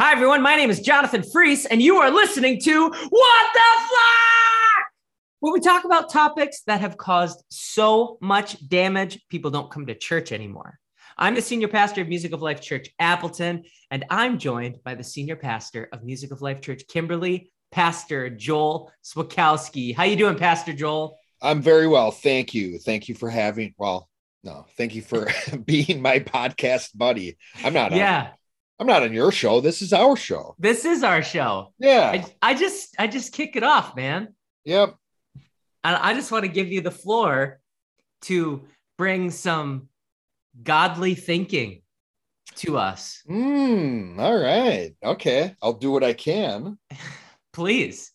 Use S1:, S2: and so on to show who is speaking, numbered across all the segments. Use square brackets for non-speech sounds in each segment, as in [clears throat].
S1: Hi, everyone. My name is Jonathan Freese, and you are listening to What the Fuck? Where we talk about topics that have caused so much damage, people don't come to church anymore. I'm the senior pastor of Music of Life Church Appleton, and I'm joined by the senior pastor of Music of Life Church Kimberly, Pastor Joel Swakowski. How are you doing, Pastor Joel?
S2: I'm very well. Thank you. Thank you for having, well, no, thank you for [laughs] being my podcast buddy. I'm not,
S1: yeah.
S2: I'm not on your show. This is our show.
S1: This is our show.
S2: Yeah.
S1: I, I just, I just kick it off, man.
S2: Yep.
S1: And I just want to give you the floor to bring some godly thinking to us.
S2: Mm, all right. Okay. I'll do what I can. [laughs]
S1: Please.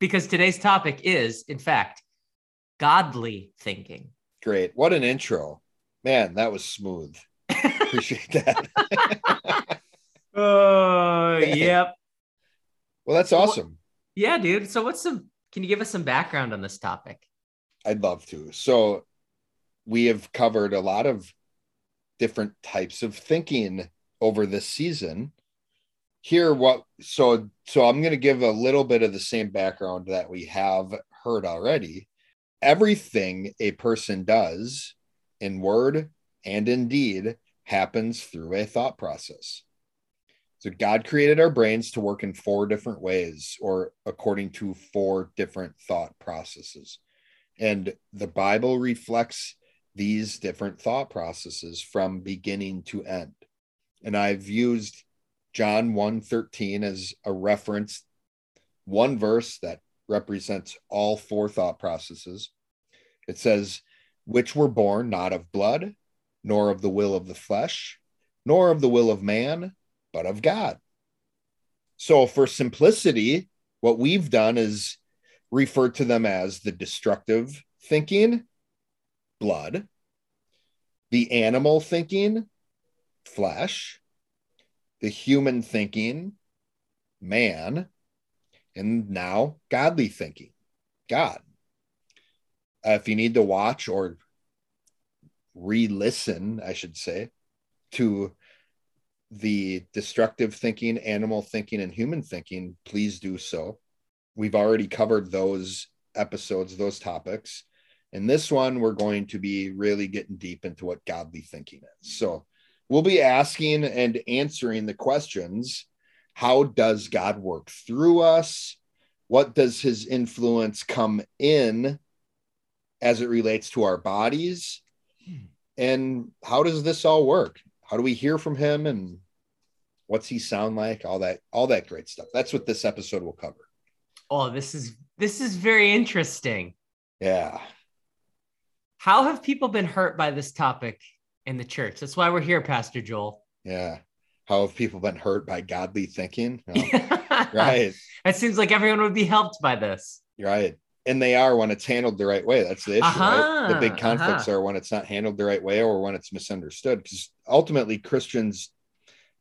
S1: Because today's topic is, in fact, godly thinking.
S2: Great. What an intro. Man, that was smooth. [laughs] Appreciate that. [laughs]
S1: oh, yep.
S2: Well, that's awesome.
S1: Yeah, dude. So what's some can you give us some background on this topic?
S2: I'd love to. So we have covered a lot of different types of thinking over this season. Here what so so I'm going to give a little bit of the same background that we have heard already. Everything a person does in word and in deed happens through a thought process. So God created our brains to work in four different ways or according to four different thought processes. And the Bible reflects these different thought processes from beginning to end. And I've used John 1:13 as a reference one verse that represents all four thought processes. It says, which were born not of blood, nor of the will of the flesh, nor of the will of man, but of God. So, for simplicity, what we've done is refer to them as the destructive thinking, blood, the animal thinking, flesh, the human thinking, man, and now godly thinking, God. Uh, if you need to watch or re listen, I should say, to the destructive thinking, animal thinking, and human thinking, please do so. We've already covered those episodes, those topics. In this one, we're going to be really getting deep into what godly thinking is. So we'll be asking and answering the questions How does God work through us? What does his influence come in as it relates to our bodies? Hmm. And how does this all work? How do we hear from him and what's he sound like? All that all that great stuff. That's what this episode will cover.
S1: Oh this is this is very interesting.
S2: Yeah.
S1: How have people been hurt by this topic in the church? That's why we're here pastor joel.
S2: Yeah. How have people been hurt by godly thinking? [laughs] Right.
S1: It seems like everyone would be helped by this.
S2: Right and they are when it's handled the right way. That's the issue. Uh-huh, right? The big conflicts uh-huh. are when it's not handled the right way or when it's misunderstood. Because ultimately, Christians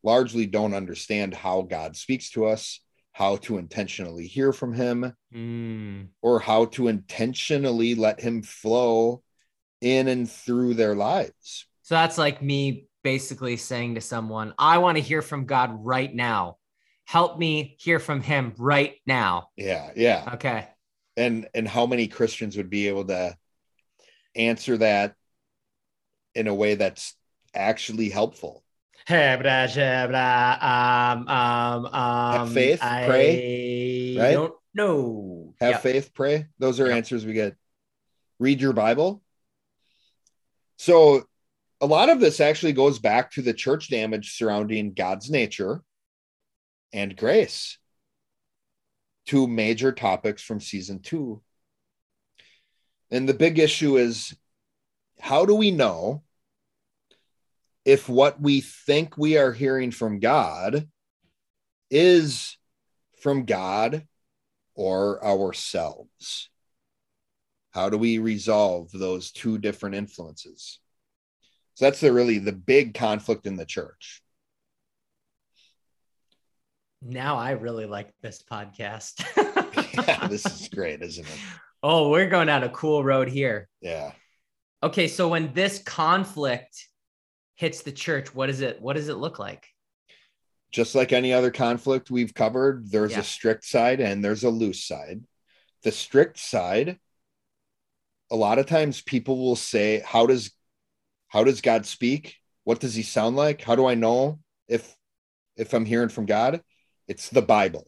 S2: largely don't understand how God speaks to us, how to intentionally hear from Him,
S1: mm.
S2: or how to intentionally let Him flow in and through their lives.
S1: So that's like me basically saying to someone, I want to hear from God right now. Help me hear from Him right now.
S2: Yeah. Yeah.
S1: Okay
S2: and and how many christians would be able to answer that in a way that's actually helpful.
S1: Um, um, um,
S2: have faith I pray
S1: right? don't know.
S2: Have yep. faith pray. Those are yep. answers we get. Read your bible. So a lot of this actually goes back to the church damage surrounding god's nature and grace two major topics from season two. And the big issue is how do we know if what we think we are hearing from God is from God or ourselves? How do we resolve those two different influences? So that's the really the big conflict in the church
S1: now I really like this podcast. [laughs]
S2: yeah, this is [laughs] great, isn't it?
S1: Oh, we're going down a cool road here.
S2: Yeah.
S1: Okay, so when this conflict hits the church, what is it? What does it look like?
S2: just like any other conflict we've covered, there's
S1: Yeah.
S2: a strict side and there's a loose side. The strict side, a lot of times people will say, How does how does God speak? What does he sound like? How do I know if if I'm hearing from God? It's the Bible.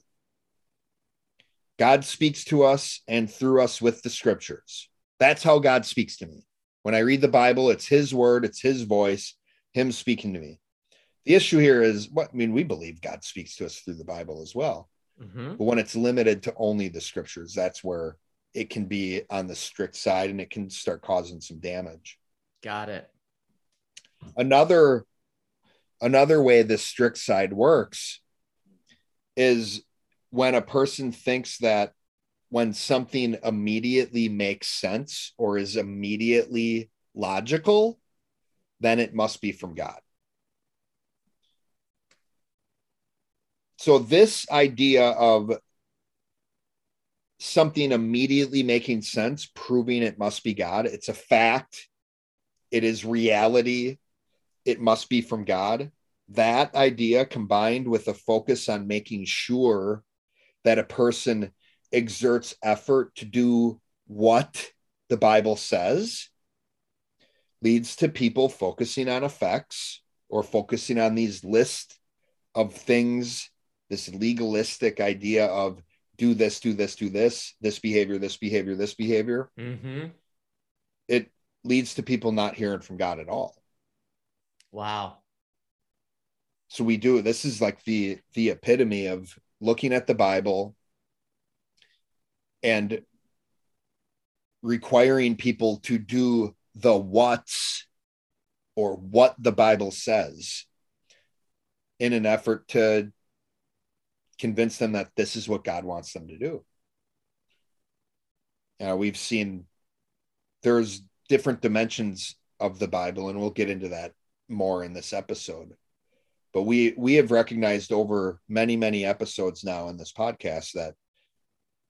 S2: God speaks to us and through us with the scriptures. That's how God speaks to me. When I read the Bible, it's his word, it's his voice, him speaking to me. The issue here is what I mean, we believe God speaks to us through the Bible as well.
S1: Mhm.
S2: But when it's limited to only the scriptures, that's where it can be on the strict side and it can start causing some damage.
S1: Got it.
S2: Another another way the strict side works is when a person thinks that when something immediately makes sense or is immediately logical, then it must be from God. So, this idea of something immediately making sense, proving it must be God, it's a fact, it is reality, it must be from God. That idea combined with a focus on making sure that a person exerts effort to do what the Bible says leads to people focusing on effects or focusing on these lists of things, this legalistic idea of do this, do this, do this, this behavior, this behavior, this behavior.
S1: hmm
S2: It leads to people not hearing from God at all.
S1: Wow.
S2: So we do this is like the the epitome of looking at the bible and requiring people to do the what's or what the bible says in an effort to convince them that this is what god wants them to do. Uh, we've seen there's different dimensions of the bible and we'll get into that more in this episode but we we have recognized over many many episodes now in this podcast that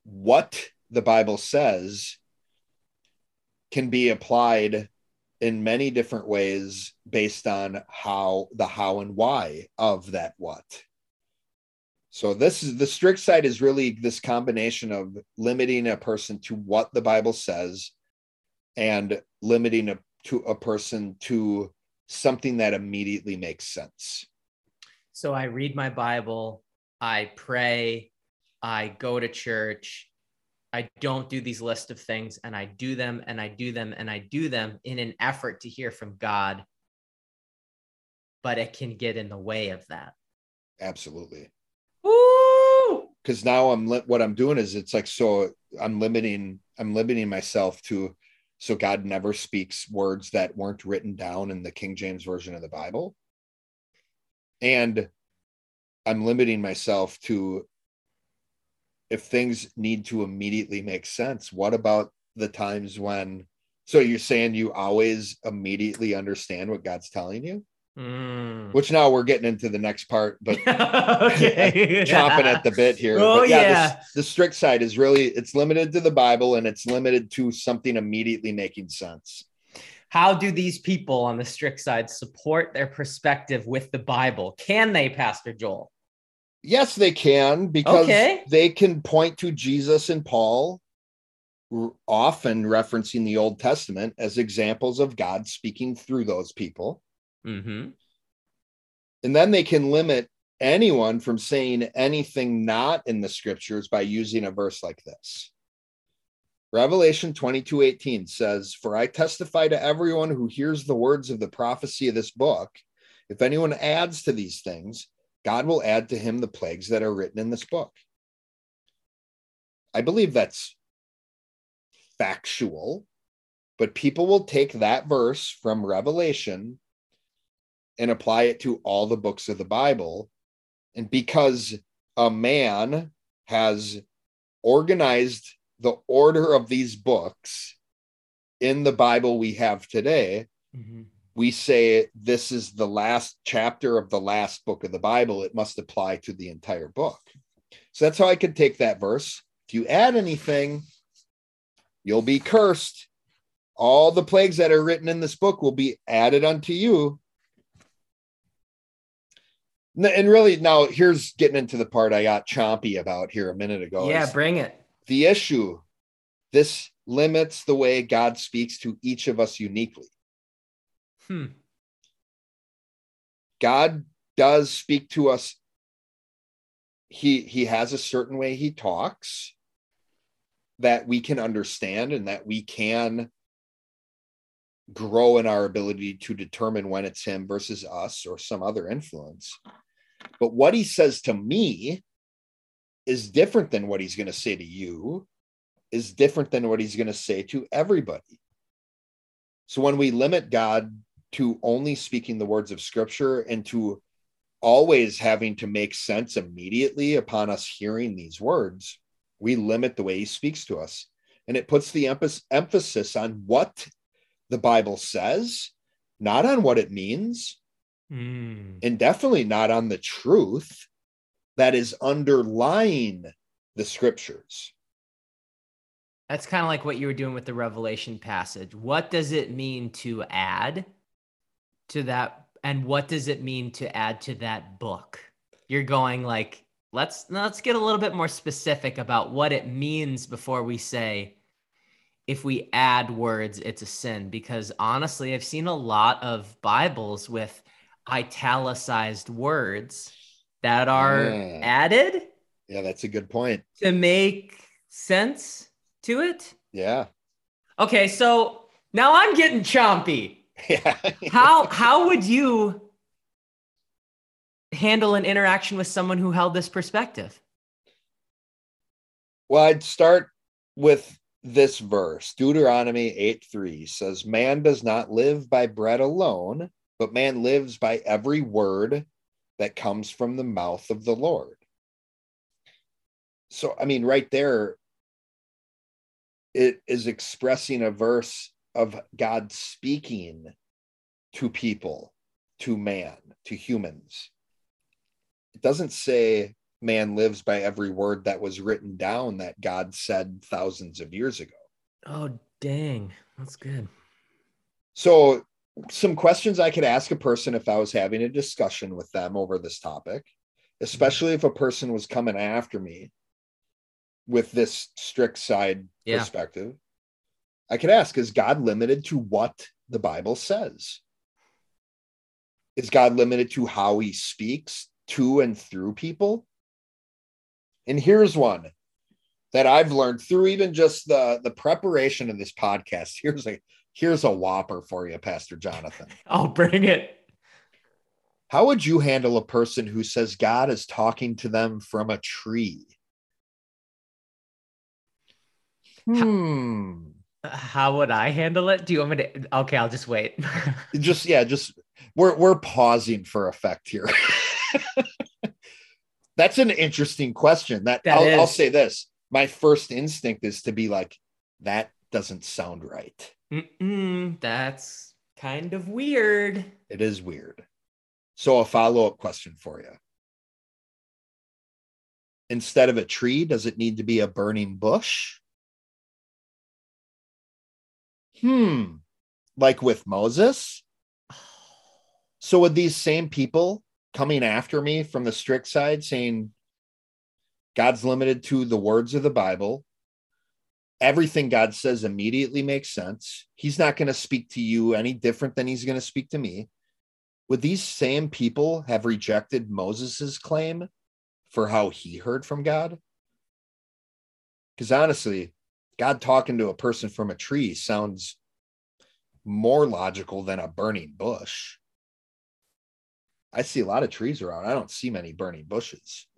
S2: what the bible says can be applied in many different ways based on how the how and why of that what. So this is the strict side is really this combination of limiting a person to what the bible says and limiting a, to a person to something that immediately makes sense
S1: So I read my Bible, I pray, I go to church. I don't do these list of things and I do them and I do them and I do them in an effort to hear from God. But it can get in the way of that.
S2: absolutely
S1: Woo!
S2: because now I'm li- what I'm doing is it's like so I'm limiting I'm limiting myself to so God never speaks words that weren't written down in the King James version of the Bible, and I'm limiting myself to if things need to immediately make sense. What about the times when? So you're saying you always immediately understand what God's telling you,
S1: Mm.
S2: which now we're getting into the next part, but [laughs]
S1: okay. [laughs]
S2: chomping at the bit here.
S1: Oh,
S2: But
S1: yeah.
S2: The, the strict side is really it's limited to the Bible and it's limited to something immediately making sense.
S1: How do these people on the strict side support their perspective with the Bible? Can they, Pastor Joel?
S2: Yes, they can because
S1: Okay.
S2: they can point to Jesus and Paul, often referencing the Old Testament as examples of God speaking through those people.
S1: Mm-hmm.
S2: And then they can limit anyone from saying anything not in the scriptures by using a verse like this. Revelation 22 18 says, For I testify to everyone who hears the words of the prophecy of this book. If anyone adds to these things, God will add to him the plagues that are written in this book. I believe that's factual, but people will take that verse from Revelation and apply it to all the books of the Bible. And because a man has organized the order of these books in the Bible we have today,
S1: Mm-hmm.
S2: we say this is the last chapter of the last book of the Bible. It must apply to the entire book. So that's how I could take that verse. If you add anything, you'll be cursed. All the plagues that are written in this book will be added unto you. And really, now here's getting into the part I got chompy about here a minute ago.
S1: Yeah, bring it.
S2: The issue this limits the way God speaks to each of us uniquely.
S1: Hmm.
S2: God does speak to us. He he has a certain way he talks that we can understand and that we can grow in our ability to determine when it's him versus us or some other influence. But what he says to me is different than what he's going to say to you, is different than what he's going to say to everybody. So when we limit God to only speaking the words of scripture and to always having to make sense immediately upon us hearing these words, we limit the way he speaks to us. And it puts the emphasis on what the Bible says, not on what it means,
S1: mm.
S2: and definitely not on the truth that is underlying the scriptures.
S1: That's kind of like what you were doing with the Revelation passage. What does it mean to add to that? And what does it mean to add to that book? You're going like, let's let's get a little bit more specific about what it means before we say if we add words, it's a sin. Because honestly, I've seen a lot of Bibles with italicized words that are yeah. added.
S2: Yeah, that's a good point.
S1: To make sense to it.
S2: Yeah.
S1: Okay, so now I'm getting chompy.
S2: Yeah. [laughs]
S1: how how would you handle an interaction with someone who held this perspective?
S2: Well, I'd start with this verse, Deuteronomy 8 3 says, Man does not live by bread alone, but man lives by every word that comes from the mouth of the Lord. So, I mean, right there, it is expressing a verse of God speaking to people, to man, to humans. It doesn't say man lives by every word that was written down that God said thousands of years ago.
S1: Oh, dang. That's good.
S2: So, some questions I could ask a person if I was having a discussion with them over this topic, especially if a person was coming after me with this strict side yeah. perspective. I could ask Is God limited to what the Bible says? Is God limited to how he speaks to and through people? And here's one that I've learned through even just the the preparation of this podcast. [laughs] Here's a here's a whopper for you, Pastor Jonathan. [laughs]
S1: I'll bring it.
S2: How would you handle a person who says God is talking to them from a tree? Hmm. [sighs]
S1: How would I handle it? Do you want me to? Okay, I'll just wait. [laughs]
S2: just yeah, just we're we're pausing for effect here. [laughs] That's an interesting question. That, that I'll, I'll say this: my first instinct is to be like, that doesn't sound right.
S1: Mm-mm, that's kind of weird.
S2: It is weird. So, a follow up question for you. Instead of a tree, does it need to be a burning bush? Hmm. Like with Moses? So, would these same people coming after me from the strict side saying God's limited to the words of the Bible. Everything God says immediately makes sense. He's not going to speak to you any different than he's going to speak to me. Would these same people have rejected Moses's claim for how he heard from God? Because honestly, God talking to a person from a tree sounds more logical than a burning bush. I see a lot of trees around. I don't see many burning bushes. [laughs]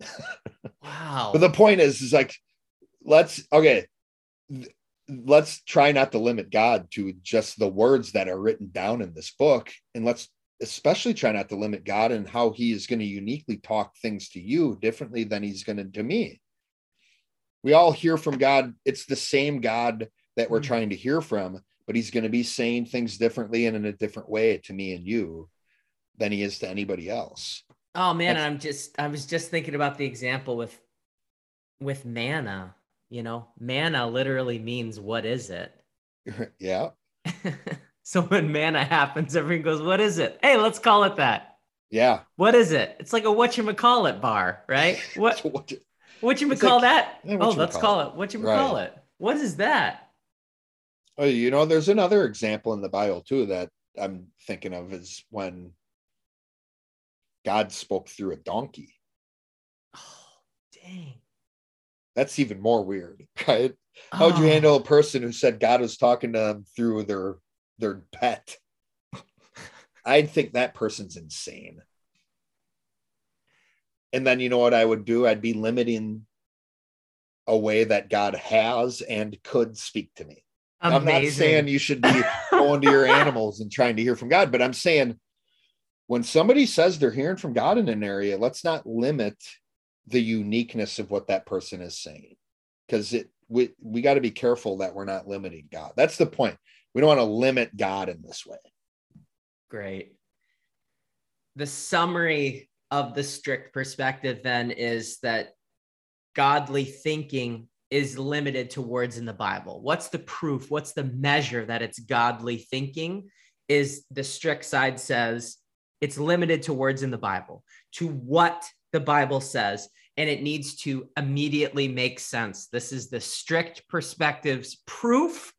S1: Wow.
S2: but the point is, is like, let's okay, let's try not to limit God to just the words that are written down in this book, and let's especially try not to limit God and how He is going to uniquely talk things to you differently than He's going to to me. We all hear from God. It's the same God that we're mm-hmm. trying to hear from, but He's going to be saying things differently and in a different way to me and you than he is to anybody else.
S1: Oh man, I'm just I was just thinking about the example with with manna. You know, manna literally means what is it? [laughs]
S2: yeah. [laughs]
S1: so when manna happens, everyone goes, "What is it?" Hey, let's call it that.
S2: Yeah.
S1: What is it? It's like a whatchamacallit bar, right? [laughs] What
S2: what-
S1: what you
S2: like-
S1: that?
S2: yeah,
S1: oh, let's call it what you call it. What is that?
S2: Oh, you know, there's another example in the Bible too that I'm thinking of is when God spoke through a donkey.
S1: Oh, dang.
S2: That's even more weird, [laughs] right? How would you
S1: Oh.
S2: handle a person who said God was talking to them through their their pet? I'd think that person's insane. And then you know what I would do? I'd be limiting a way that God has and could speak to me. I'm not saying you should be [laughs] going to your animals and trying to hear from God, but I'm saying when somebody says they're hearing from God in an area, let's not limit the uniqueness of what that person is saying. Because it we we got to be careful that we're not limiting God. That's the point. We don't want to limit God in this way.
S1: Great. The summary of the strict perspective then is that godly thinking is limited to words in the Bible. What's the proof? What's the measure that it's godly thinking? Is the strict side says it's limited to words in the Bible, to what the Bible says, and it needs to immediately make sense. This is the strict perspective's proof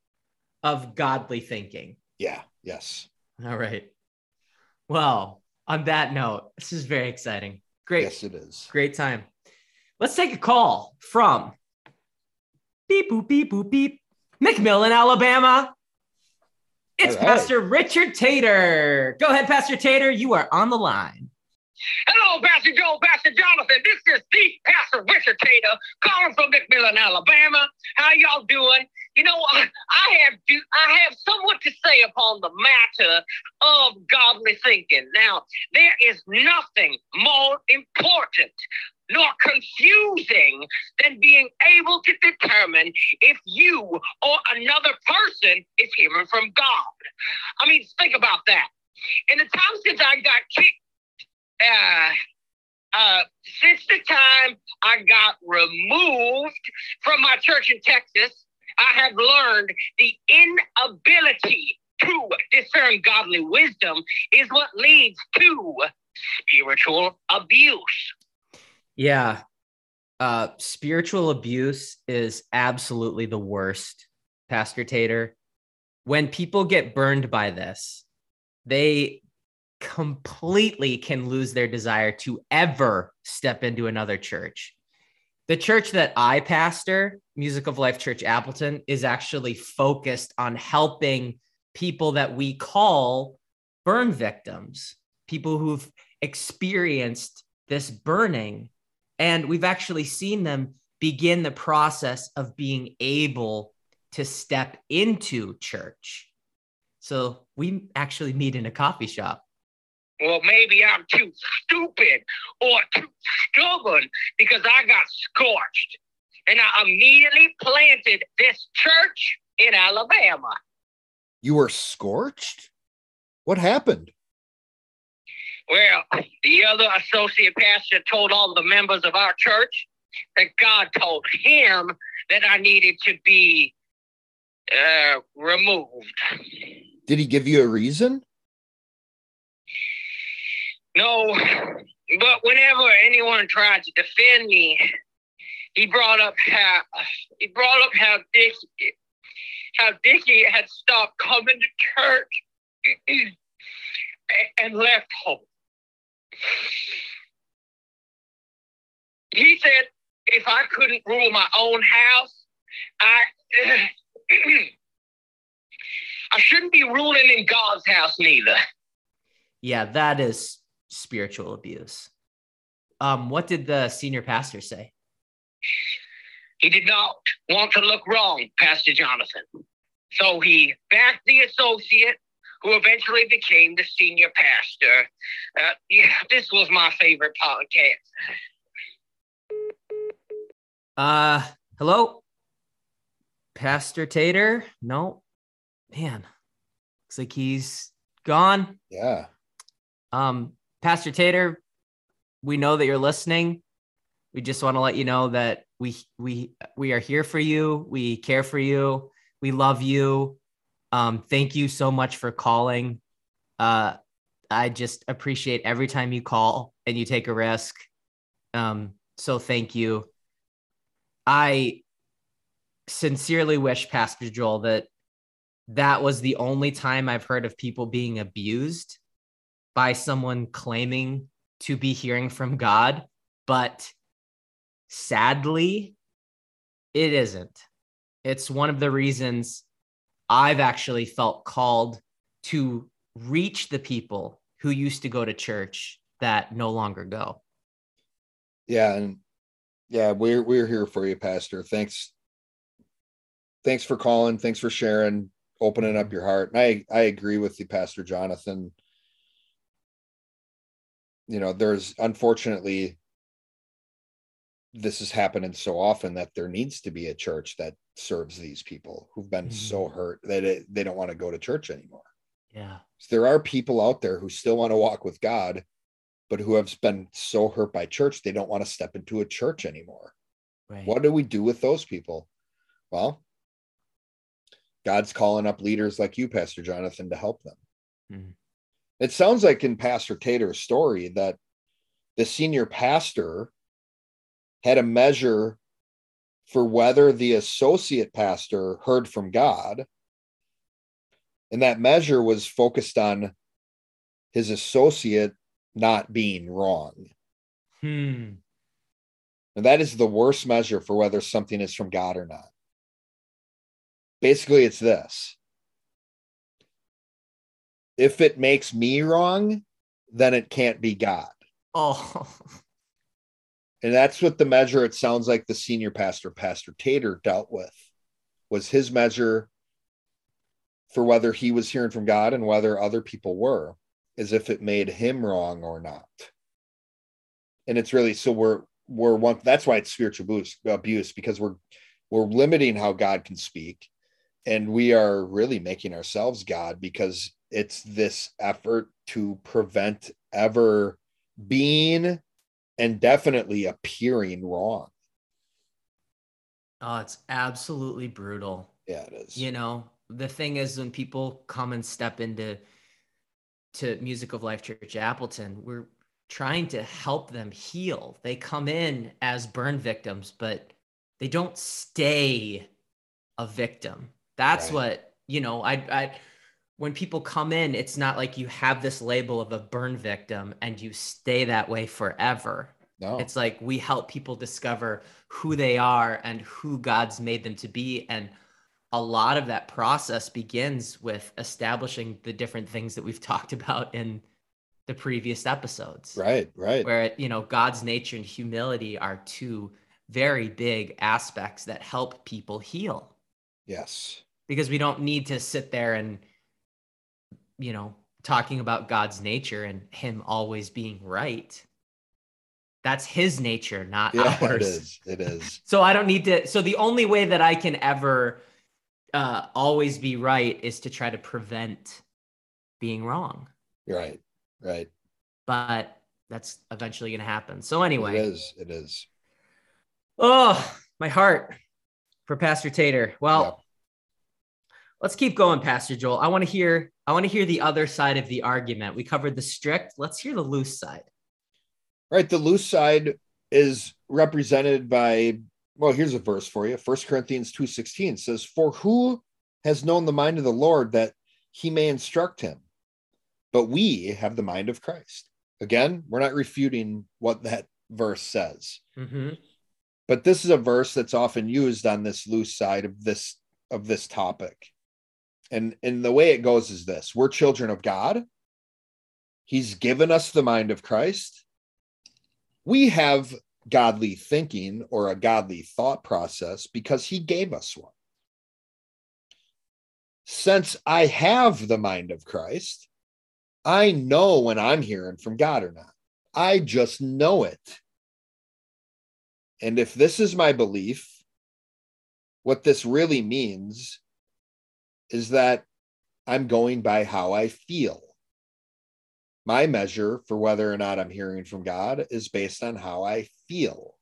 S1: of godly thinking.
S2: Yeah. Yes.
S1: All right. Well, on that note, this is very exciting. Great,
S2: Yes, it is.
S1: great time. Let's take a call from beep boop beep boop beep McMillan, Alabama. It's
S2: right.
S1: Pastor Richard Tater. Go ahead, Pastor Tater. You are on the line.
S3: Hello, Pastor Joe, Pastor Jonathan. This is the Pastor Richard Tater calling from McMillan, Alabama. How y'all doing? You know, I I have do, I have somewhat to say upon the matter of godly thinking. Now, there is nothing more important nor confusing than being able to determine if you or another person is hearing from God. I mean, think about that. In the time since I got kicked uh, uh, since the time I got removed from my church in Texas, I have learned the inability to discern godly wisdom is what leads to spiritual abuse.
S1: Yeah. Uh, spiritual abuse is absolutely the worst, Pastor Tater. When people get burned by this, they completely can lose their desire to ever step into another church. The church that I pastor, Music of Life Church Appleton, is actually focused on helping people that we call burn victims, people who've experienced this burning. And we've actually seen them begin the process of being able to step into church. So we actually meet in a coffee shop.
S3: Well, maybe I'm too stupid or too stubborn because I got scorched. And I immediately planted this church in Alabama.
S2: You were scorched? What happened?
S3: Well, the other associate pastor told all the members of our church that God told him that I needed to be uh, removed.
S2: Did he give you a reason?
S3: No, but whenever anyone tried to defend me, he brought up how he brought up how Dick how Dickie had stopped coming to church [clears throat] and left home. He said if I couldn't rule my own house, I [clears throat] I shouldn't be ruling in God's house neither.
S1: Yeah, that is spiritual abuse. Um, what did the senior pastor say?
S3: He did not want to look wrong, Pastor Jonathan. So he backed the associate who eventually became the senior pastor. Uh, yeah, [laughs] this was my favorite podcast.
S1: Uh, hello, Pastor Tater. No, man, looks like he's gone.
S2: Yeah.
S1: Um, Pastor Tater, we know that you're listening. We just want to let you know that we we we are here for you. We care for you. We love you. Um, thank you so much for calling. Uh, I just appreciate every time you call and you take a risk. Um, so thank you. I sincerely wish Pastor Joel that that was the only time I've heard of people being abused by someone claiming to be hearing from God, but sadly, it isn't. It's one of the reasons I've actually felt called to reach the people who used to go to church that no longer go.
S2: Yeah, and yeah, we're we're here for you, Pastor. Thanks. Thanks for calling. Thanks for sharing, opening up your heart. And I I agree with you, Pastor Jonathan. You know, there's unfortunately this is happening so often that there needs to be a church that serves these people who've been mm-hmm. so hurt that it, they don't want to go to church anymore.
S1: Yeah.
S2: So there are people out there who still want to walk with God, but who have been so hurt by church, they don't want to step into a church anymore. Right. What do we do with those people? Well, God's calling up leaders like you, Pastor Jonathan, to help them. Mm-hmm. It sounds like in Pastor Tater's story that the senior pastor had a measure for whether the associate pastor heard from God. And that measure was focused on his associate not being wrong.
S1: Hmm.
S2: And that is the worst measure for whether something is from God or not. Basically, it's this if it makes me wrong, then it can't be God.
S1: Oh.
S2: And that's what the measure it sounds like the senior pastor, Pastor Tater, dealt with was his measure for whether he was hearing from God and whether other people were, as if it made him wrong or not. And it's really so we're we're one that's why it's spiritual abuse, abuse because we're we're limiting how God can speak and we are really making ourselves God because it's this effort to prevent ever being and definitely appearing wrong.
S1: Oh, it's absolutely brutal.
S2: Yeah, it is.
S1: You know, the thing is when people come and step into to Music of Life Church Appleton, we're trying to help them heal. They come in as burn victims, but they don't stay a victim. That's right. what, you know, I I when people come in, it's not like you have this label of a burn victim and you stay that way forever.
S2: No.
S1: It's like we help people discover who they are and who God's made them to be. And a lot of that process begins with establishing the different things that we've [laughs] talked about in the previous episodes.
S2: Right, right.
S1: Where, you know, God's nature and humility are two very big aspects that help people heal.
S2: Yes.
S1: Because we don't need to sit there and you know, talking about God's nature and him always being right. That's his nature, not
S2: yeah, [laughs]
S1: ours.
S2: It is. It is.
S1: So I don't need to. So the only way that I can ever uh, always be right is to try to prevent being wrong.
S2: Right. Right.
S1: But that's eventually going to happen. So anyway,
S2: it is. It is.
S1: Oh, my heart for Pastor Tater. Well, let's keep going, Pastor Joel. I want to hear I want to hear the other side of the argument. We covered the strict. Let's hear the loose side.
S2: Right. The loose side is represented by, well, here's a verse for you. First Corinthians 2.16 says, For who has known the mind of the Lord that he may instruct him? But we have the mind of Christ. Again, we're not refuting what that verse says.
S1: Mm-hmm.
S2: But this is a verse that's often used on this loose side of this of this topic and and the way it goes is this we're children of god. He's given us the mind of christ. We have godly thinking or a godly thought process because he gave us one. Since i have the mind of christ i know when i'm hearing from god or not. I just know it. And if this is my belief what this really means is that I'm going by how I feel. My measure for whether or not I'm hearing from God is based on how I feel.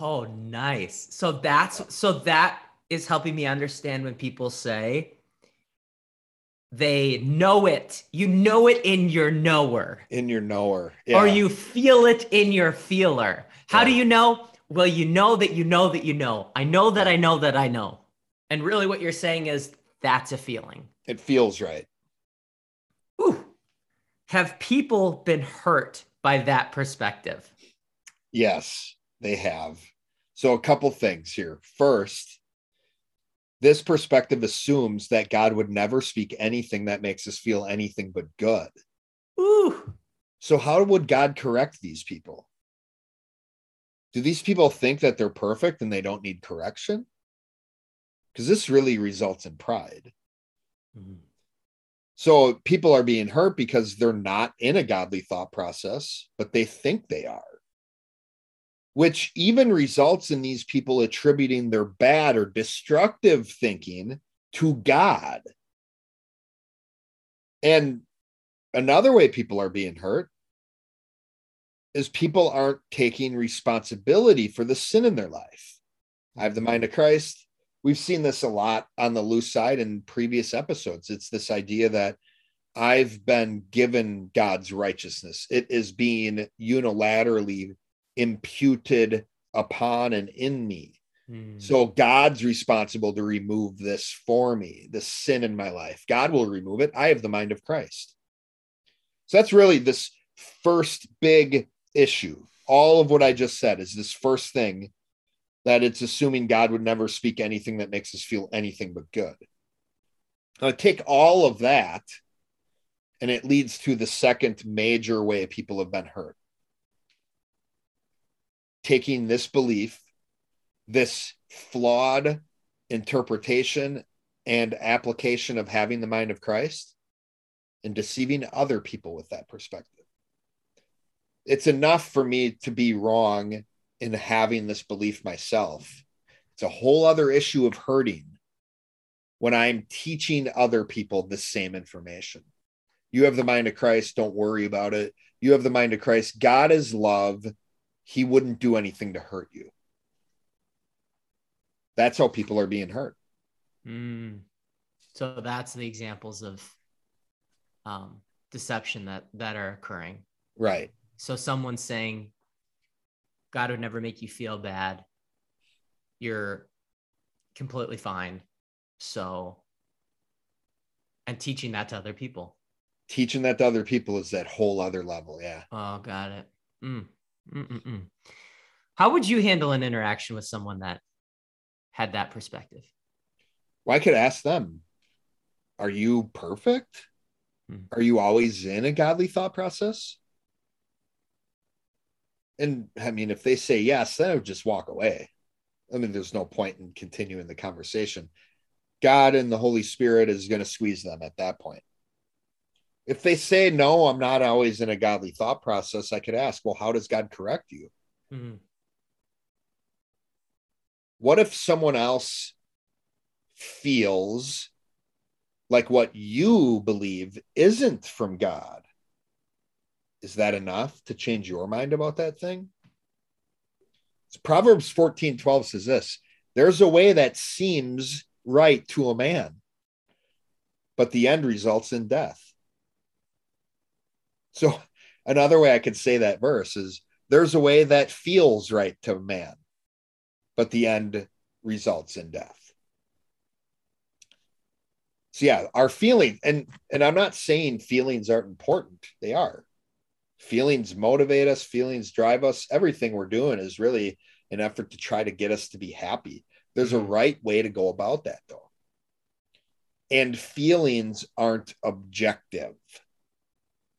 S1: Oh, nice. So that's so that is helping me understand when people say they know it. You know it in your knower.
S2: In your knower.
S1: Or you feel it in your feeler. How yeah. do you know? Well, you know that you know that you know. I know that I know that I know. And really, what you're saying is that's a feeling.
S2: It feels right.
S1: Ooh. Have people been hurt by that perspective?
S2: Yes, they have. So, a couple things here. First, this perspective assumes that God would never speak anything that makes us feel anything but good.
S1: Ooh.
S2: So, how would God correct these people? Do these people think that they're perfect and they don't need correction? Because this really results in pride. Mm-hmm. So, people are being hurt because they're not in a godly thought process, but they think they are which even results in these people attributing their bad or destructive thinking to God. And another way people are being hurt is people aren't taking responsibility for the sin in their life. I have the mind of Christ. We've seen this a lot on the loose side in previous episodes. It's this idea that I've been given God's righteousness. It is being unilaterally imputed upon and in me. Hmm. So God's responsible to remove this for me, the sin in my life. God will remove it. I have the mind of Christ. So that's really this first big issue. All of what I just said is this first thing that it's assuming God would never speak anything that makes us feel anything but good. Now, take all of that, and it leads to the second major way people have been hurt taking this belief, this flawed interpretation and application of having the mind of Christ and deceiving other people with that perspective. It's enough for me to be wrong in having this belief myself. It's a whole other issue of hurting when I'm teaching other people the same information. You have the mind of Christ, don't worry about it. You have the mind of Christ. God is love he wouldn't do anything to hurt you. That's how people are being hurt.
S1: Mm. So that's the examples of um, deception that that are occurring.
S2: Right.
S1: So someone's saying, God would never make you feel bad. You're completely fine. So, and teaching that to other people.
S2: Teaching that to other people is that whole other level. Yeah.
S1: Oh, got it. Mm. Mm-mm-mm. How would you handle an interaction with someone that had that perspective?
S2: Well, I could ask them, are you perfect? Hmm. Are you always in a godly thought process? And I mean, if they say yes, then I would just walk away. I mean, there's no point in continuing the conversation. God and the Holy Spirit is going to squeeze them at that point if they say no i'm not always in a godly thought process i could ask well how does god correct you mm-hmm. what if someone else feels like what you believe isn't from god is that enough to change your mind about that thing proverbs 14 12 says this there's a way that seems right to a man but the end results in death so [laughs] another way I could say that verse is there's a way that feels right to a man, but the end results in death. So yeah, our feeling and and I'm not saying feelings aren't important. They are. Feelings motivate us, feelings drive us. Everything we're doing is really an effort to try to get us to be happy. There's a mm-hmm. right way to go about that though. And feelings aren't objective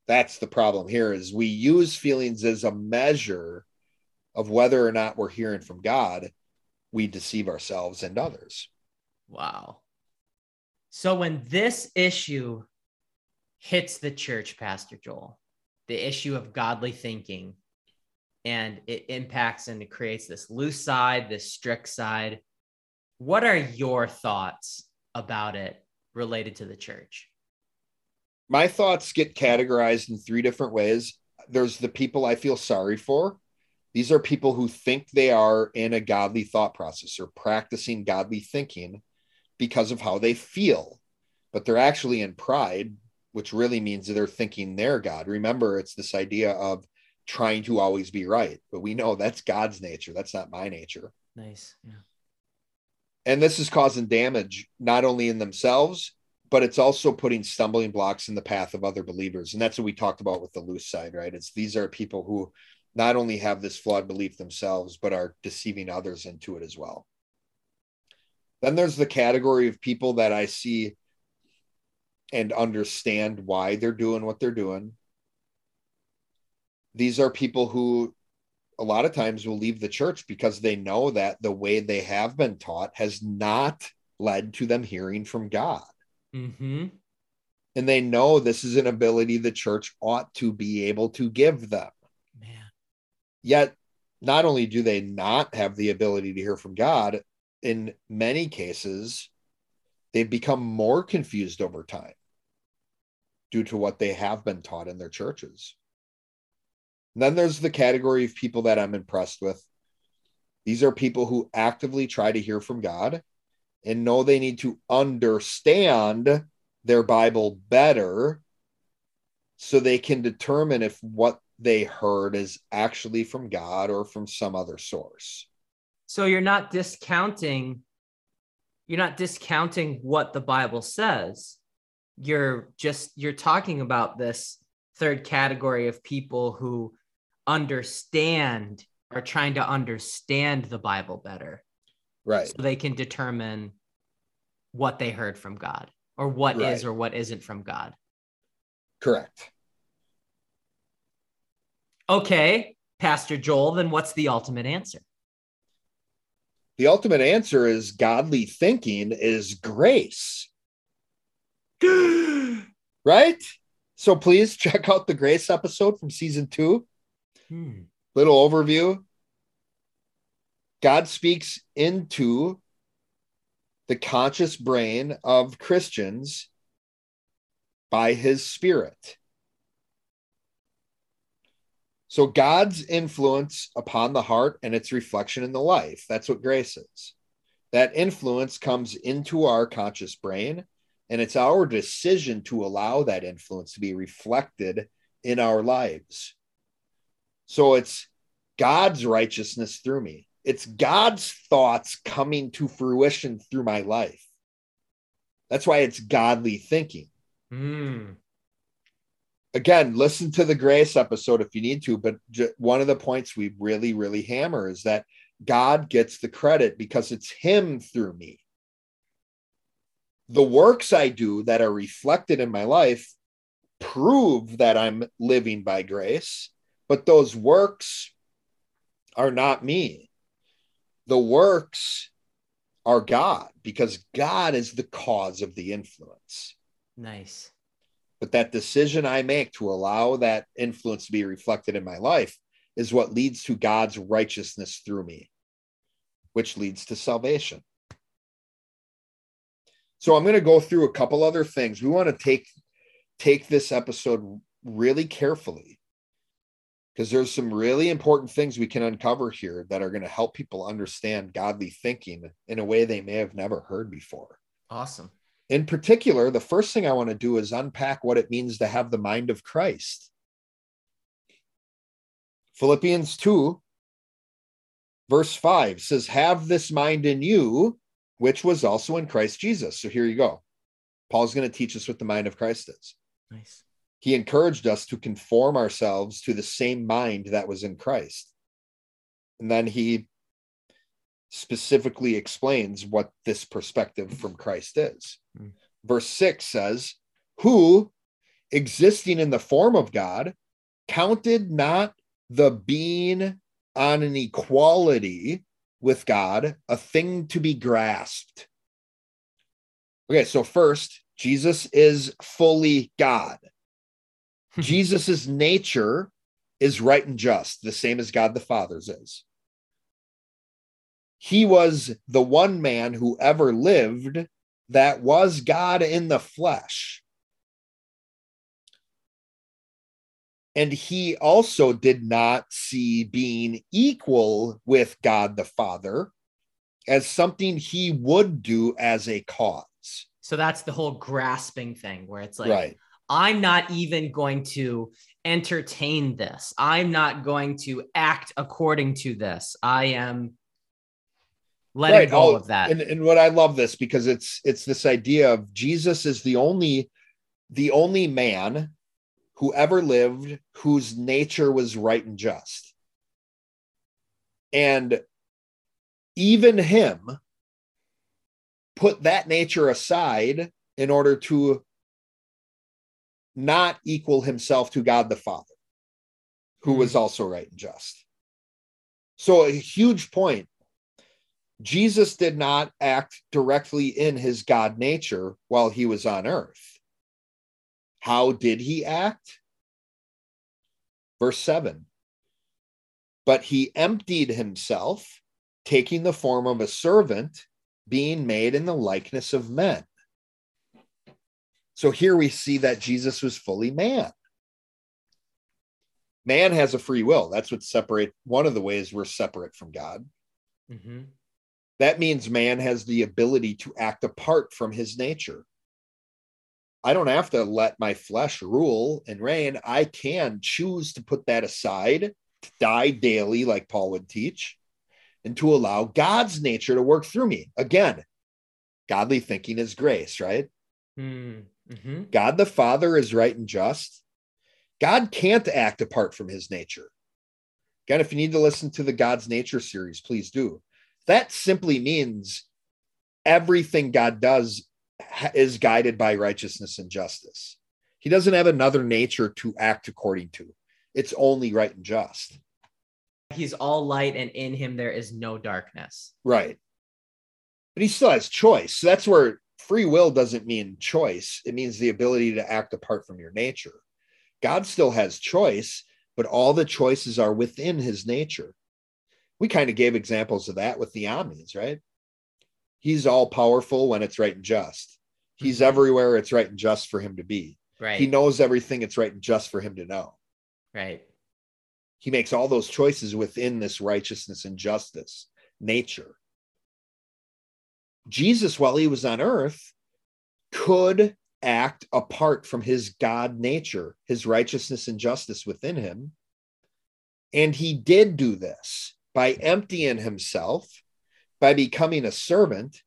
S2: that's the problem here is we use feelings as a measure of whether or not we're hearing from god we deceive ourselves and others
S1: wow so when this issue hits the church pastor joel the issue of godly thinking and it impacts and it creates this loose side this strict side what are your thoughts about it related to the church
S2: my thoughts get categorized in three different ways. There's the people I feel sorry for. These are people who think they are in a godly thought process or practicing godly thinking because of how they feel. but they're actually in pride, which really means they're thinking they're God. Remember, it's this idea of trying to always be right, but we know that's God's nature. That's not my nature.
S1: Nice. Yeah.
S2: And this is causing damage not only in themselves, but it's also putting stumbling blocks in the path of other believers. And that's what we talked about with the loose side, right? It's these are people who not only have this flawed belief themselves, but are deceiving others into it as well. Then there's the category of people that I see and understand why they're doing what they're doing. These are people who a lot of times will leave the church because they know that the way they have been taught has not led to them hearing from God.
S1: Mm-hmm.
S2: And they know this is an ability the church ought to be able to give them.
S1: Man.
S2: Yet, not only do they not have the ability to hear from God, in many cases, they've become more confused over time due to what they have been taught in their churches. And then there's the category of people that I'm impressed with. These are people who actively try to hear from God and know they need to understand their Bible better so they can determine if what they heard is actually from God or from some other source.
S1: So you're not discounting you're not discounting what the Bible says. You're just you're talking about this third category of people who understand are trying to understand the Bible better.
S2: Right.
S1: So they can determine what they heard from God or what
S2: Right.
S1: is or what isn't from God.
S2: Correct.
S1: Okay, Pastor Joel, then what's the ultimate answer?
S2: The ultimate answer is godly thinking is grace, [gasps] right? So please check out the grace episode from season two.
S1: Hmm.
S2: Little overview. God speaks into the conscious brain of Christians by his spirit. So God's influence upon the heart and its reflection in the life. That's what grace is. That influence comes into our conscious brain, and it's our decision to allow that influence to be reflected in our lives. So it's God's righteousness through me. It's God's thoughts coming to fruition through my life. That's why it's godly thinking
S1: Hmm.
S2: again, listen to the grace episode if you need to. But one of the points we really, really hammer is that God gets the credit because it's Him through me. The works I do that are reflected in my life prove that I'm living by grace, but those works are not me. The works are God because God is the cause of the influence
S1: Nice.
S2: but that decision I make to allow that influence to be reflected in my life is what leads to God's righteousness through me, which leads to salvation. So I'm going to go through a couple other things. We want to take take this episode really carefully because there's some really important things we can uncover here that are going to help people understand godly thinking in a way they may have never heard before
S1: Awesome.
S2: in particular, the first thing I want to do is unpack what it means to have the mind of Christ. Philippians 2, verse 5 says, Have this mind in you, which was also in Christ Jesus. So here you go. Paul's going to teach us what the mind of Christ is.
S1: Nice.
S2: He encouraged us to conform ourselves to the same mind that was in Christ. And then he specifically explains what this perspective from Christ is.
S1: Mm.
S2: Verse 6 says, Who, existing in the form of God, counted not the being on an equality with God a thing to be grasped. Okay, so first, Jesus is fully God. [laughs] Jesus's nature is right and just, the same as God the Father's is. He was the one man who ever lived that was God in the flesh. And he also did not see being equal with God the Father as something he would do as a cause.
S1: So that's the whole grasping thing where it's like,
S2: right.
S1: I'm not even going to entertain this. I'm not going to act according to this. I am letting
S2: Right.
S1: go
S2: Oh,
S1: of that.
S2: And, and what I love this because it's it's this idea of Jesus is the only the only man who ever lived whose nature was right and just. And even him put that nature aside in order to not equal himself to God the Father, who hmm. was also right and just. So, a huge point. Jesus did not act directly in his God nature while he was on earth. How did he act? Verse 7 But he emptied himself, taking the form of a servant, being made in the likeness of men. So here we see that Jesus was fully man. Man has a free will. That's what separate one of the ways we're separate from God.
S1: Mhm.
S2: That means man has the ability to act apart from his nature. I don't have to let my flesh rule and reign. I can choose to put that aside, to die daily, like Paul would teach, and to allow God's nature to work through me. Again, godly thinking is grace, right?
S1: Mm, mhm.
S2: God the Father is right and just. God can't act apart from his nature. Again, if you need to listen to the God's Nature series, please do. That simply means everything God does is guided by righteousness and justice. He doesn't have another nature to act according to, it's only right and just.
S1: He's all light, and in him there is no darkness.
S2: Right. But he still has choice. So that's where free will doesn't mean choice, it means the ability to act apart from your nature. God still has choice, but all the choices are within his nature. We kind of gave examples of that with the omnis, right? He's all powerful when it's right and just. He's
S1: Mhm.
S2: everywhere it's right and just for him to be.
S1: Right.
S2: He knows everything it's right and just for him to know.
S1: right.
S2: He makes all those choices within this righteousness and justice nature. Jesus, while he was on earth, could act apart from his God nature, his righteousness and justice within him. And he did do this by emptying himself, by becoming a servant,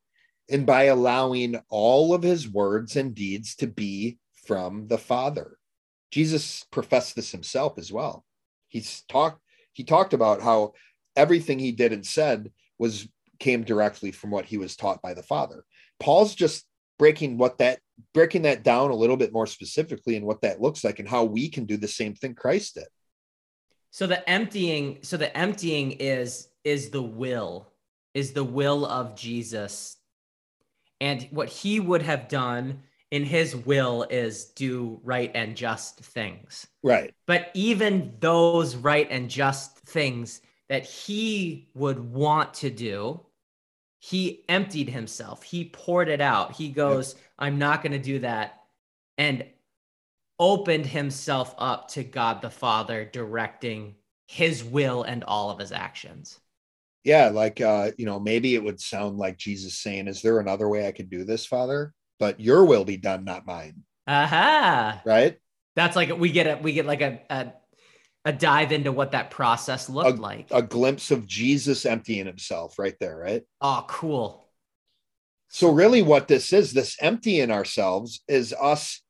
S2: and by allowing all of his words and deeds to be from the Father. Jesus professed this himself as well. He's talked he talked about how everything he did and said was came directly from what he was taught by the Father. Paul's just breaking what that breaking that down a little bit more specifically and what that looks like and how we can do the same thing Christ did.
S1: So the emptying, so the emptying is is the will, is the will of Jesus. And what he would have done in his will is do right and just things.
S2: Right.
S1: But even those right and just things that he would want to do, he emptied himself. He poured it out. He goes, I'm not going to do that. And opened himself up to God the Father, directing his will and all of his actions.
S2: Yeah, like uh, you know, maybe it would sound like Jesus saying, Is there another way I can do this, Father? But your will be done, not mine.
S1: Aha.
S2: Right?
S1: That's like we get a we get like a a, a dive into what that process looked like.
S2: A glimpse of Jesus emptying himself right there, right?
S1: oh, cool.
S2: So, really, what this is, this emptying ourselves, is us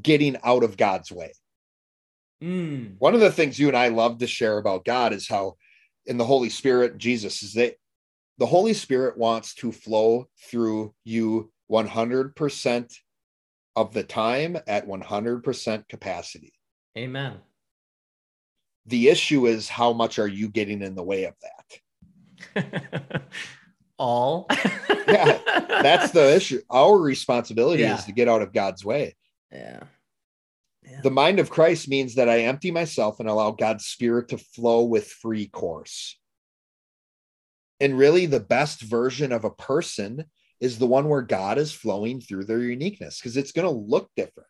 S2: getting out of God's way.
S1: Mm.
S2: One of the things you and I love to share about God is how, in the Holy Spirit, Jesus is that the Holy Spirit wants to flow through you 100% of the time at 100% capacity.
S1: Amen.
S2: The issue is how much are you getting in the way of that? [laughs]
S1: all. [laughs]
S2: Yeah, That's the issue. Our responsibility
S1: Yeah.
S2: is to get out of God's way.
S1: yeah. Yeah.
S2: The mind of Christ means that I empty myself and allow God's spirit to flow with free course. And really, the best version of a person is the one where God is flowing through their uniqueness because it's going to look different.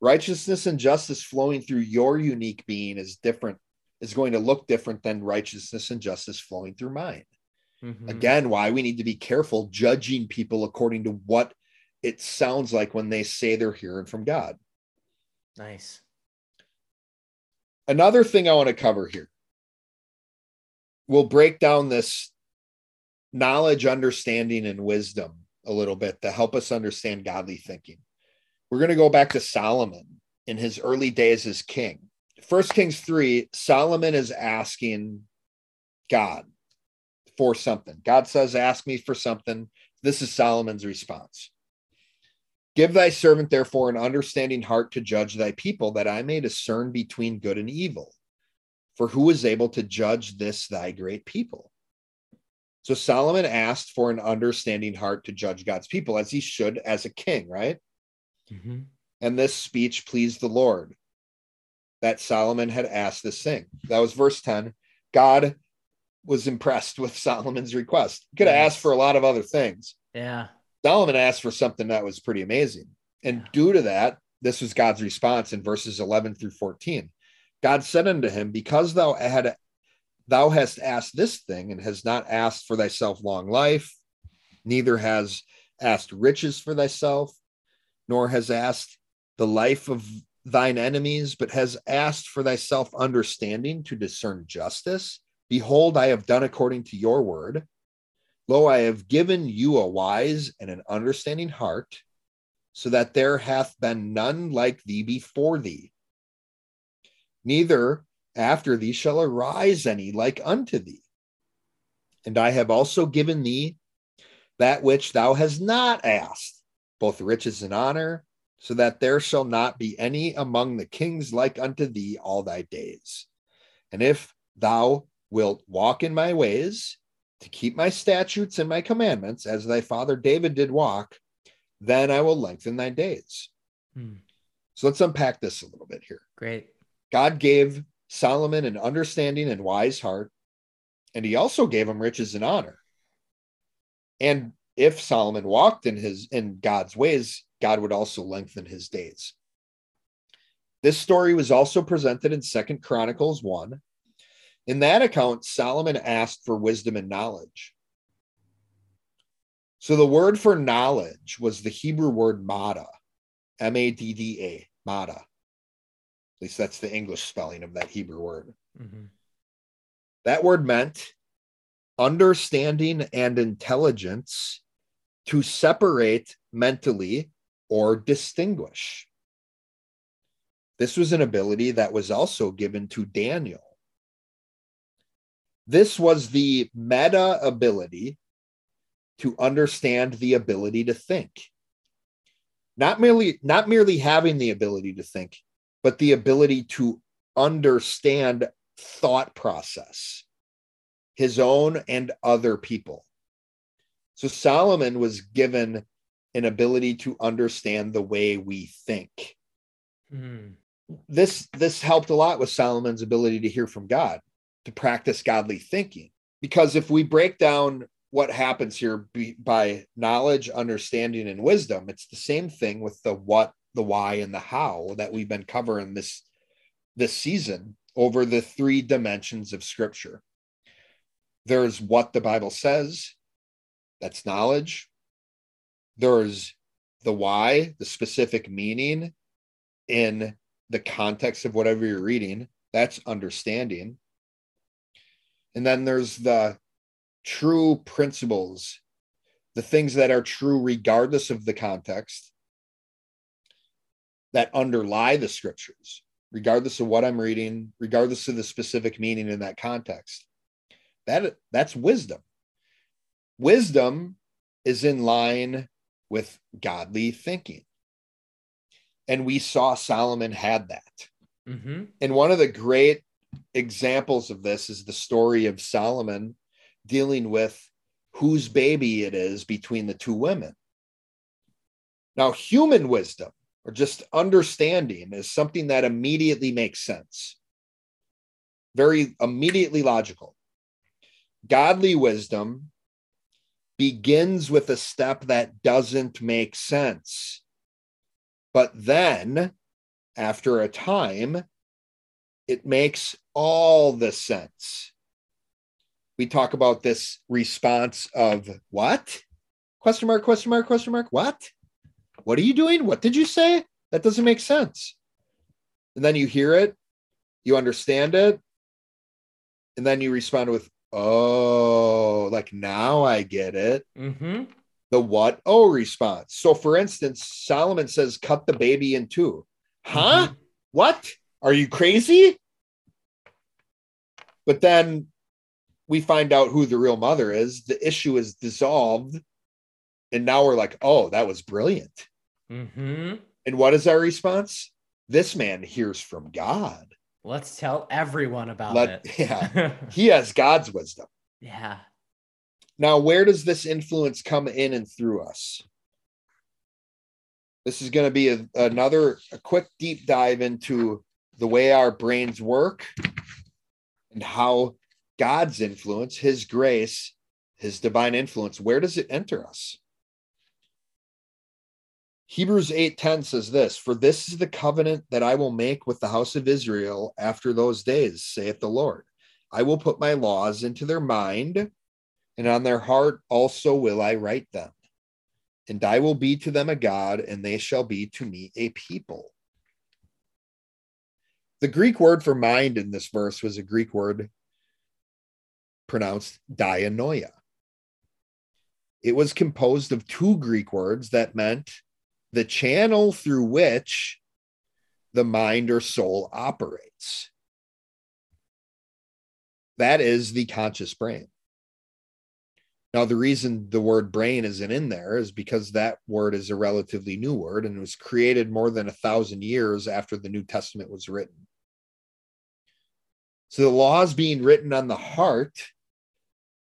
S2: Righteousness and justice flowing through your unique being is different, is going to look different than righteousness and justice flowing through mine.
S1: Mhm.
S2: Again, why we need to be careful judging people according to what it sounds like when they say they're hearing from God.
S1: Nice.
S2: Another thing I want to cover here. We'll break down this knowledge, understanding, and wisdom a little bit to help us understand godly thinking. We're going to go back to Solomon in his early days as king. First Kings 3, Solomon is asking God for something. God says, Ask me for something. This is Solomon's response. Give thy servant, therefore, an understanding heart to judge thy people, that I may discern between good and evil. For who is able to judge this thy great people? So Solomon asked for an understanding heart to judge God's people, as he should as a king, right?
S1: Mm-hmm.
S2: And this speech pleased the Lord that Solomon had asked this thing. That was verse 10. God was impressed with [laughs] Solomon's request. He could have
S1: Nice.
S2: asked for a lot of other things.
S1: Yeah.
S2: Solomon asked for something that was pretty amazing. And due to that, this was God's response in verses 11 through 14. God said unto him, Because thou had thou hast asked this thing, and has not asked for thyself long life, neither has asked riches for thyself, nor has asked the life of thine enemies, but has asked for thyself understanding to discern justice. Behold, I have done according to your word. Lo, I have given you a wise and an understanding heart, so that there hath been none like thee before thee. Neither after thee shall arise any like unto thee. And I have also given thee that which thou hast not asked, both riches and honor, so that there shall not be any among the kings like unto thee all thy days. And if thou wilt walk in my ways, to keep my statutes and my commandments, as thy father David did walk, then I will lengthen thy days.
S1: Hmm.
S2: So let's unpack this a little bit here.
S1: Great.
S2: God gave Solomon an understanding and wise heart, and he also gave him riches and honor. And if Solomon walked in his in God's ways, God would also lengthen his days. This story was also presented in Second Chronicles 1. In that account, Solomon asked for wisdom and knowledge. So the word for knowledge was the Hebrew word mada, M A D D A, mada. At least that's the English spelling of that Hebrew word.
S1: Mhm.
S2: That word meant understanding and intelligence to separate mentally or distinguish. This was an ability that was also given to Daniel. This was the meta ability to understand the ability to think. Not merely not merely having the ability to think, but the ability to understand thought process, his own and other people. So Solomon was given an ability to understand the way we think.
S1: Mhm.
S2: This this helped a lot with Solomon's ability to hear from God, to practice godly thinking. Because if we break down what happens here by knowledge, understanding, and wisdom, it's the same thing with the what, the why, and the how that we've been covering this this season over the three dimensions of Scripture. There's what the Bible says, that's knowledge. There's the why, the specific meaning in the context of whatever you're reading, that's understanding. And then there's the true principles, the things that are true regardless of the context that underlie the scriptures, regardless of what I'm reading, regardless of the specific meaning in that context. That that's wisdom. Wisdom is in line with godly thinking. And we saw Solomon had that.
S1: Mhm.
S2: And one of the great examples of this is the story of Solomon dealing with whose baby it is between the two women. Now, human wisdom or just understanding is something that immediately makes sense, very immediately logical. Godly wisdom begins with a step that doesn't make sense. But then, after a time, it makes all the sense. We talk about this response of what? Question mark, question mark, question mark, what? What are you doing? What did you say? That doesn't make sense. And then you hear it, you understand it, and then you respond with, oh, like now I get it.
S1: Mm-hmm.
S2: The what oh response. So, for instance, Solomon says, cut the baby in two. Huh?
S1: Mhm.
S2: What? Are you crazy? But then we find out who the real mother is. The issue is dissolved. And now we're like, oh, that was brilliant.
S1: Mm-hmm.
S2: And what is our response? This man hears from God.
S1: Let's tell everyone about
S2: Let,
S1: it.
S2: yeah, [laughs] he has God's wisdom.
S1: yeah.
S2: Now, where does this influence come in and through us? This is going to be a, another a quick deep dive into the way our brains work and how God's influence, his grace, his divine influence, where does it enter us? Hebrews 8:10 says this, "For this is the covenant that I will make with the house of Israel after those days, saith the Lord. I will put my laws into their mind, and on their heart also will I write them. And I will be to them a God, and they shall be to me a people." The Greek word for mind in this verse was a Greek word pronounced dianoia. It was composed of two Greek words that meant the channel through which the mind or soul operates. That is the conscious brain. Now, the reason the word brain isn't in there is because that word is a relatively new word and it was created more than a thousand years after the New Testament was written. So the laws being written on the heart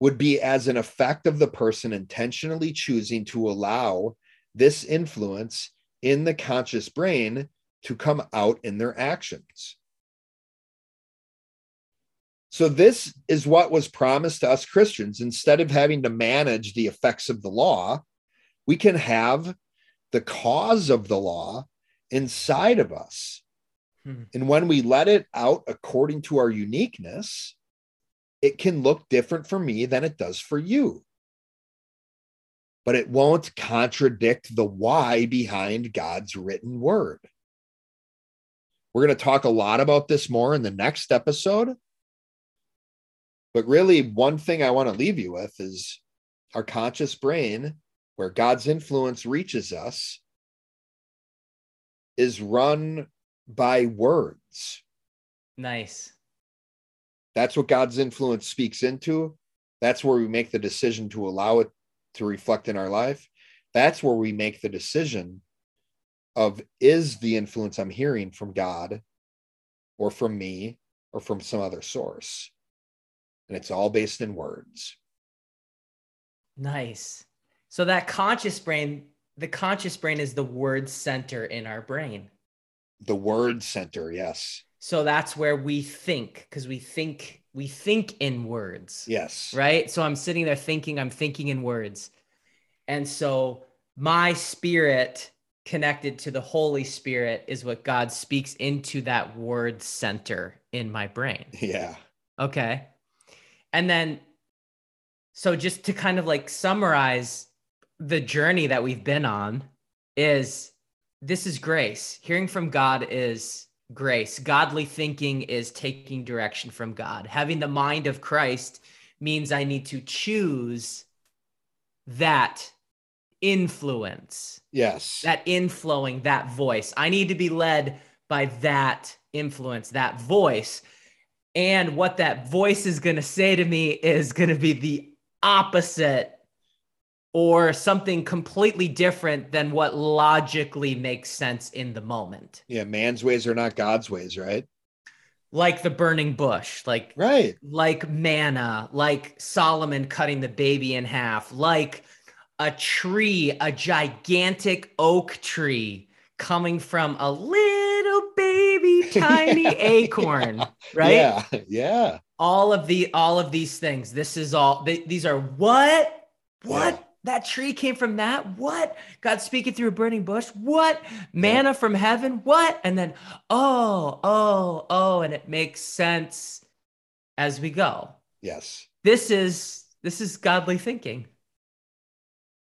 S2: would be as an effect of the person intentionally choosing to allow this influence in the conscious brain to come out in their actions. So, this is what was promised to us Christians. Instead of having to manage the effects of the law, we can have the cause of the law inside of us.
S1: Hmm.
S2: And when we let it out according to our uniqueness, it can look different for me than it does for you. But it won't contradict the why behind God's written word. We're going to talk a lot about this more in the next episode. But really, one thing I want to leave you with is our conscious brain, where God's influence reaches us, is run by words.
S1: Nice.
S2: That's what God's influence speaks into. That's where we make the decision to allow it to reflect in our life. That's where we make the decision of is the influence I'm hearing from God or from me or from some other source? And it's all based in words.
S1: Nice. So that conscious brain, the conscious brain is the word center in our brain.
S2: The word center, yes.
S1: So that's where we think because we think we think in words.
S2: Yes.
S1: Right? So I'm sitting there thinking I'm thinking in words. And so my spirit connected to the Holy Spirit is what God speaks into that word center in my brain.
S2: Yeah.
S1: Okay. And then, so just to kind of like summarize the journey that we've been on, is this is grace. Hearing from God is grace. Godly thinking is taking direction from God. Having the mind of Christ means I need to choose that influence,
S2: Yes.
S1: that inflowing, that voice. I need to be led by that influence, that voice. And what that voice is going to say to me is going to be the opposite or something completely different than what logically makes sense in the moment.
S2: yeah. Man's ways are not God's ways, right?
S1: Like the burning bush, like
S2: Right.
S1: like manna, like Solomon cutting the baby in half, like a tree, a gigantic oak tree coming from a little baby [laughs] tiny
S2: Yeah,
S1: acorn, right?
S2: Yeah. Yeah.
S1: All of the all of these things. This is all th- these are what? What?
S2: Yeah.
S1: That tree came from that? What? God speaking through a burning bush? What? Manna from heaven? What? And then oh, oh, oh and it makes sense as we go
S2: Yes.
S1: this is this is godly thinking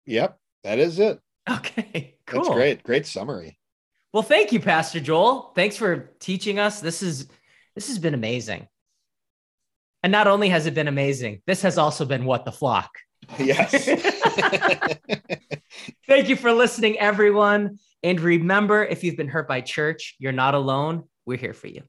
S2: Yep. That is it.
S1: Okay, cool.
S2: That's great. Great summary.
S1: Well, thank you, Pastor Joel. Thanks for teaching us. This is this has been amazing. And not only has it been amazing, this has also been what the flock. [laughs]
S2: Yes. [laughs] [laughs]
S1: Thank you for listening, everyone. And remember, if you've been hurt by church, you're not alone. We're here for you.